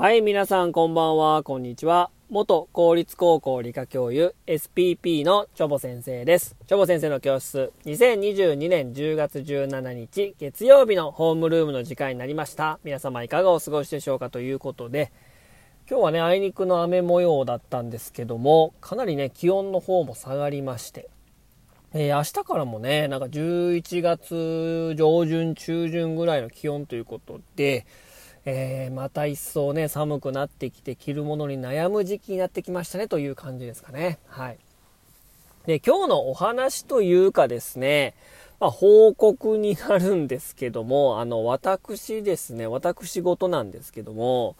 はい、皆さんこんばんは、こんにちは。元公立高校理科教諭 SPP のチョボ先生です。チョボ先生の教室、2022年10月17日月曜日のホームルームの時間になりました。皆様いかがお過ごしでしょうかということで、今日はね、あいにくの雨模様だったんですけども、かなりね、気温の方も下がりまして、えー、明日からもね、なんか11月上旬、中旬ぐらいの気温ということで、えー、また一層ね、寒くなってきて着るものに悩む時期になってきましたねという感じですかね。はい。で、今日のお話というかですね、まあ、報告になるんですけども、あの、私ですね、私事なんですけども、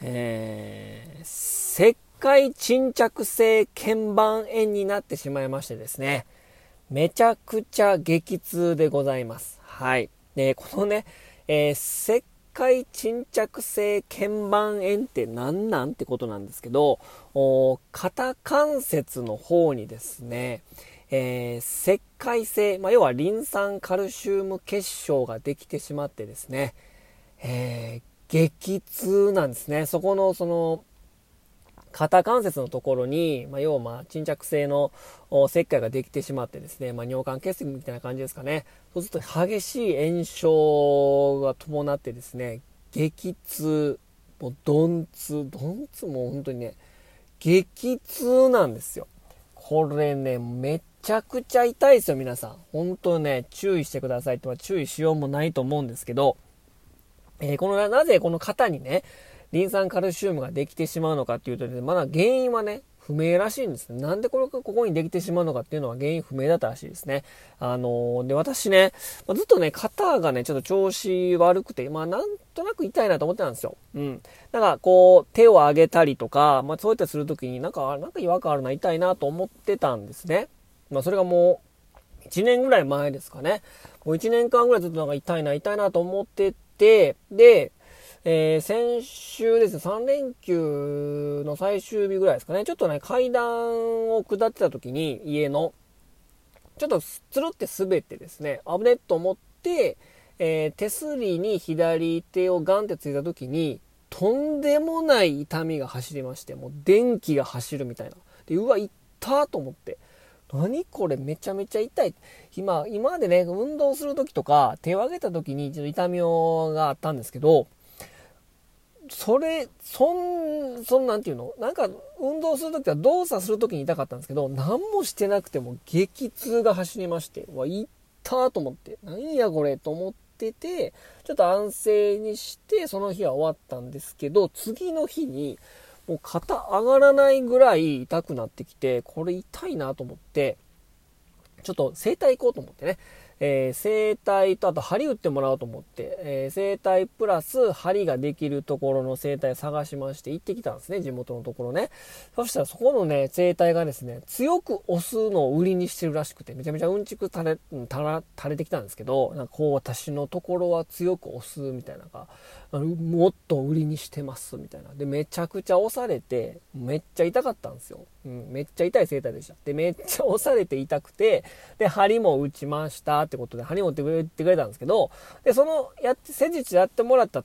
えー、石灰沈着性鍵盤炎になってしまいましてですね、めちゃくちゃ激痛でございます。はい。で、このね、えー、石灰沈着性腱板炎って何なんってことなんですけど、肩関節の方にですね、えー、石灰性、まあ、要はリン酸カルシウム結晶ができてしまってですね、えー、激痛なんですね。そこの、その、肩関節のところに、まあ、要はま沈着性の石灰ができてしまってですね、まあ、尿管結石みたいな感じですかね。そうすると激しい炎症が伴ってですね、激痛、もう鈍痛、鈍痛も本当にね、激痛なんですよ。これね、めちゃくちゃ痛いですよ、皆さん。本当ね、注意してくださいとは注意しようもないと思うんですけど、えー、このなぜこの肩にね、リン酸カルシウムができてしまうのかっていうとね、まだ原因はね、不明らしいんですね。なんでこれがここにできてしまうのかっていうのは原因不明だったらしいですね。あのー、で、私ね、まずっとね、肩がね、ちょっと調子悪くて、まあなんとなく痛いなと思ってたんですよ。うん。だからこう、手を上げたりとか、まあそういったするときになんか、なんか違和感あるな、痛いなと思ってたんですね。まあそれがもう、1年ぐらい前ですかね。もう1年間ぐらいずっとなんか痛いな、痛いなと思ってて、で、えー、先週ですね、3連休の最終日ぐらいですかね、ちょっとね、階段を下ってた時に、家の、ちょっとつるって滑ってですね、危ねっと思って、えー、手すりに左手をガンってついた時に、とんでもない痛みが走りまして、もう電気が走るみたいな。で、うわ、いったと思って。何これめちゃめちゃ痛い。今、今までね、運動する時とか、手を上げた時にちょっと痛みがあったんですけど、それ、そん、そんなんていうの？なんか、運動するときは動作するときに痛かったんですけど、何もしてなくても激痛が走りまして、わ、いったと思って、何やこれと思ってて、ちょっと安静にして、その日は終わったんですけど、次の日に、もう肩上がらないぐらい痛くなってきて、これ痛いなと思って、ちょっと整体行こうと思ってね。えー、整体とあと針打ってもらおうと思って、えー、整体プラス針ができるところの整体探しまして行ってきたんですね、地元のところね。そしたらそこのね、整体がですね、強く押すのを売りにしてるらしくて、めちゃめちゃうんちく垂れ、垂ら、垂れてきたんですけど、なんかこう私のところは強く押すみたいなのが、もっと売りにしてますみたいな。で、めちゃくちゃ押されて、めっちゃ痛かったんですよ。うん、めっちゃ痛い整体でした。で、めっちゃ押されて痛くて、で、針も打ちましたってことで、針も打ってくれてくれたんですけど、で、その、やって、施術やってもらった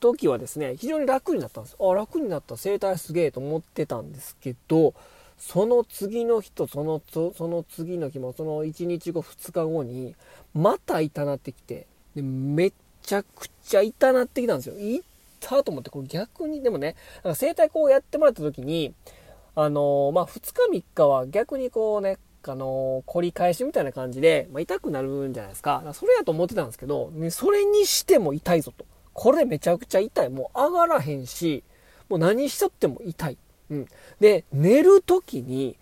時はですね、非常に楽になったんです。あ、楽になった、整体すげえと思ってたんですけど、その次の日とその、その次の日も、その1日後、2日後に、また痛なってきて、で、めっちゃくちゃ痛なってきたんですよ。痛と思って、これ逆に、でもね、なんか整体こうやってもらった時に、あの、まあ、2日3日は逆にこうね、あのー、凝り返しみたいな感じで、まあ、痛くなるんじゃないですか。それやと思ってたんですけど、ね、それにしても痛いぞと。これめちゃくちゃ痛い。もう上がらへんし、もう何しとっても痛い。うん。で、寝る時に、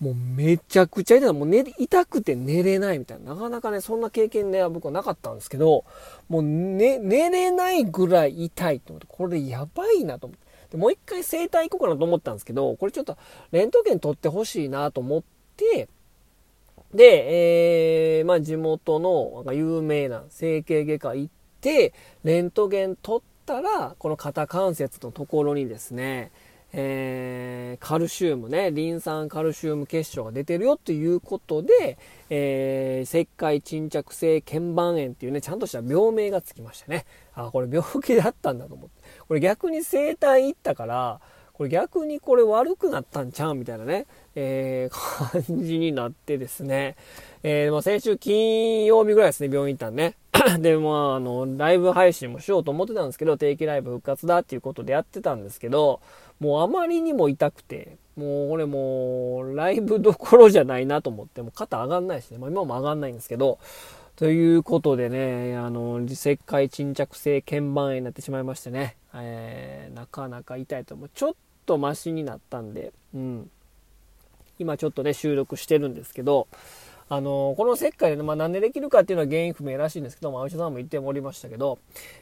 もうめちゃくちゃ痛い。もう寝、痛くて寝れないみたいな。なかなかね、そんな経験ね、僕はなかったんですけど、もう寝、寝れないぐらい痛いと思って、これやばいなと思って。でもう一回整体行こうかなと思ったんですけど、これちょっとレントゲン撮ってほしいなと思って、で、えー、まあ地元の有名な整形外科行って、レントゲン撮ったら、この肩関節のところにですね、えー、カルシウムね、リン酸カルシウム結晶が出てるよっていうことで、えー、石灰沈着性腱板炎っていうね、ちゃんとした病名がつきましたね。あ、これ病気だったんだと思って。これ逆に生体行ったから、これ逆にこれ悪くなったんちゃうみたいなね、えー、感じになってですね、えー、ま、先週金曜日ぐらいですね、病院行ったんね。で、まあ、あの、ライブ配信もしようと思ってたんですけど、定期ライブ復活だっていうことでやってたんですけど、もうあまりにも痛くて、もう俺もう、ライブどころじゃないなと思って、もう肩上がんないしね、まあ今も上がんないんですけど、ということでね、あの、石灰沈着性鍵盤炎になってしまいましてね、えー、なかなか痛いと思う。ちょっとマシになったんで、うん。今ちょっとね、収録してるんですけど、あのこの石灰で、まあ、なんでできるかっていうのは原因不明らしいんですけど、まあ、お医者さんも言っておりましたけど、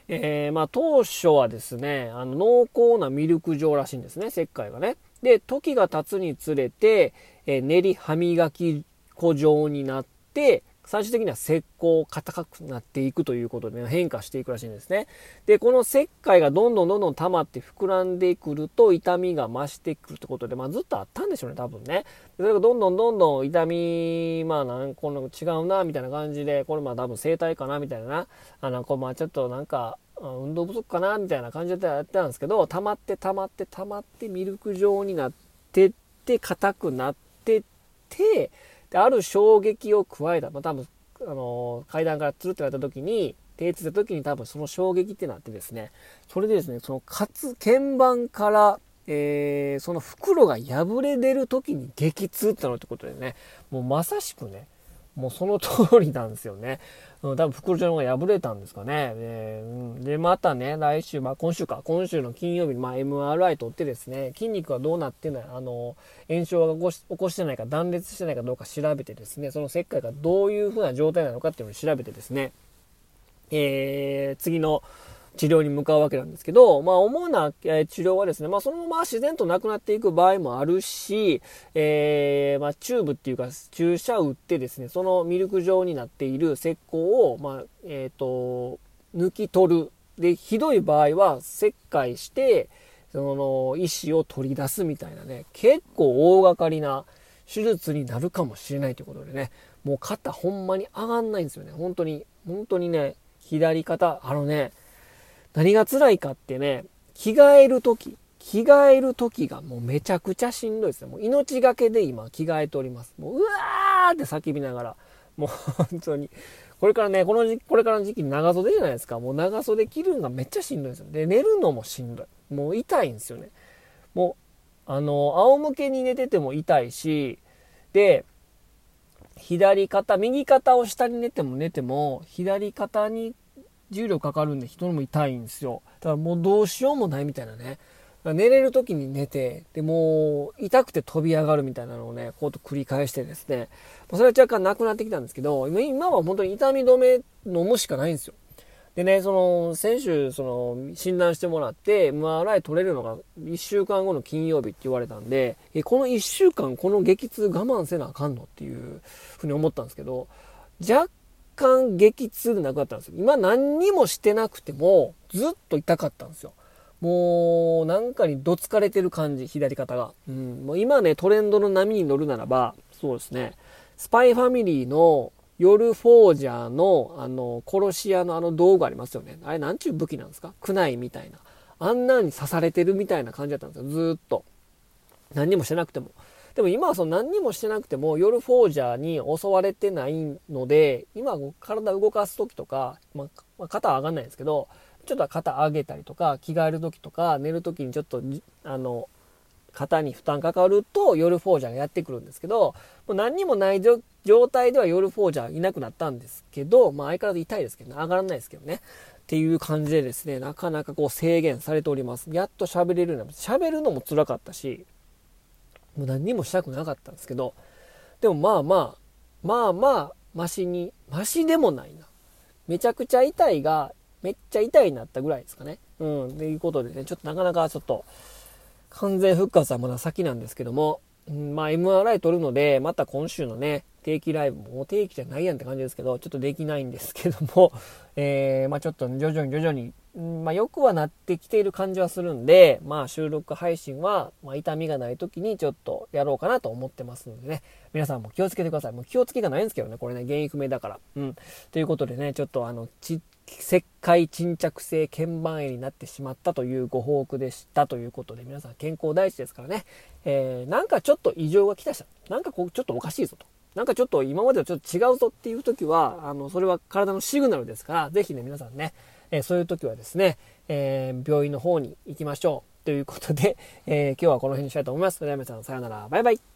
えー、まあ、当初はですね、あの濃厚なミルク状らしいんですね、石灰がね。で、時が経つにつれて、えー、練り歯磨き粉状になって、最終的には石膏硬くなっていくということで、変化していくらしいんですね。で、この石灰がどんどんどんどん溜まって膨らんでくると痛みが増してくるってことで、まあずっとあったんでしょうね、多分ね。それがどんどんどんどん痛み、まあなんこの違うな、みたいな感じで、これまあ多分生体かな、みたいな。あの、こうまあちょっとなんか、運動不足かな、みたいな感じでやってたんですけど、溜まって溜まって溜まってミルク状になってって、硬くなってって、で、ある衝撃を加えた。まあ、多分、あの、階段からつるって言われた時に、手ついた時に多分その衝撃ってなってですね、それでですね、その、かつ、鍵盤から、えー、その袋が破れ出る時に激痛ってなるってことでね、もうまさしくね、もうその通りなんですよね。うん、多分袋状のが破れたんですかね。で、うん、でまたね、来週、まあ今週か、今週の金曜日に、まあ MRI 取ってですね、筋肉がどうなってんのあの、炎症が起こし起こしてないか、断裂してないかどうか調べてですね、その石灰がどういう風な状態なのかっていうのを調べてですね、えー、次の、治療に向かうわけなんですけど、まあ、主な、え治療はですね、まあ、そのまま自然となくなっていく場合もあるし、えー、まあ、チューブっていうか、注射を打ってですね、そのミルク状になっている石膏を、まあ、えっ、ー、と、抜き取る。で、ひどい場合は、切開して、その、意思を取り出すみたいなね、結構大掛かりな手術になるかもしれないということでね、もう肩ほんまに上がんないんですよね。本当に、本当にね、左肩、あのね、何が辛いかってね、着替える時、着替える時がもうめちゃくちゃしんどいですね。もう命がけで今着替えております。もううわーって叫びながら、もう本当に。これからね、この時期、これからの時期長袖じゃないですか。もう長袖着るのがめっちゃしんどいですよ。で、寝るのもしんどい。もう痛いんですよね。もう、あの、仰向けに寝てても痛いし、で、左肩、右肩を下に寝ても寝ても、左肩に重量かかるんで人も痛いんですよ。だからもうどうしようもないみたいなね。寝れる時に寝て、で、もう痛くて飛び上がるみたいなのをね、こうと繰り返してですね、それは若干なくなってきたんですけど、今は本当に痛み止め飲むしかないんですよ。でね、その、先週、その、診断してもらって、MRI 取れるのが1週間後の金曜日って言われたんで、え、この1週間この激痛我慢せなあかんのっていうふうに思ったんですけど、若干激痛でなくなったんですよ。今何にもしてなくても、ずっと痛かったんですよ。もう、なんかにどつかれてる感じ、左肩が。うん。もう今ね、トレンドの波に乗るならば、そうですね。スパイファミリーの夜フォージャーの、あの、殺し屋のあの道具ありますよね。あれなんちゅう武器なんですか？クナイみたいな。あんなに刺されてるみたいな感じだったんですよ。ずっと。何にもしてなくても。でも今はその何にもしてなくても夜フォージャーに襲われてないので、今体動かす時とか、まあ、肩上がんないんですけど、ちょっと肩上げたりとか、着替える時とか、寝る時にちょっと、あの、肩に負担かかると夜フォージャーがやってくるんですけど、もう何にもない状態では夜フォージャーいなくなったんですけど、まあ相変わらず痛いですけどね、上がらないですけどね。っていう感じでですね、なかなかこう制限されております。やっと喋れるようになります。喋るのも辛かったし、もう何にもしたくなかったんですけど、でもまあまあ、まあまあ、マシに、マシでもないな。めちゃくちゃ痛いが、めっちゃ痛いになったぐらいですかね。うん。ということでね、ちょっとなかなかちょっと、完全復活はまだ先なんですけども、うん、まあ MRI 取るので、また今週のね、定期ライブも定期じゃないやんって感じですけど、ちょっとできないんですけども、えー、まあちょっと徐々に徐々にまあ、よくはなってきている感じはするんで、まあ、収録配信は、まあ、痛みがない時にちょっとやろうかなと思ってますのでね、皆さんも気をつけてください。もう気をつけがないんですけどね、これね、原因不明だから。うん。ということでね、ちょっとあの、ち、石灰沈着性腱板炎になってしまったというご報告でしたということで、皆さん健康第一ですからね、えー、なんかちょっと異常が来たし。なんかこう、ちょっとおかしいぞと。なんかちょっと今までとちょっと違うぞっていう時は、あの、それは体のシグナルですから、ぜひね、皆さんね、えー、そういう時はですね、えー、病院の方に行きましょう。ということで、えー、今日はこの辺にしたいと思います。それでは皆さん、さようなら。バイバイ。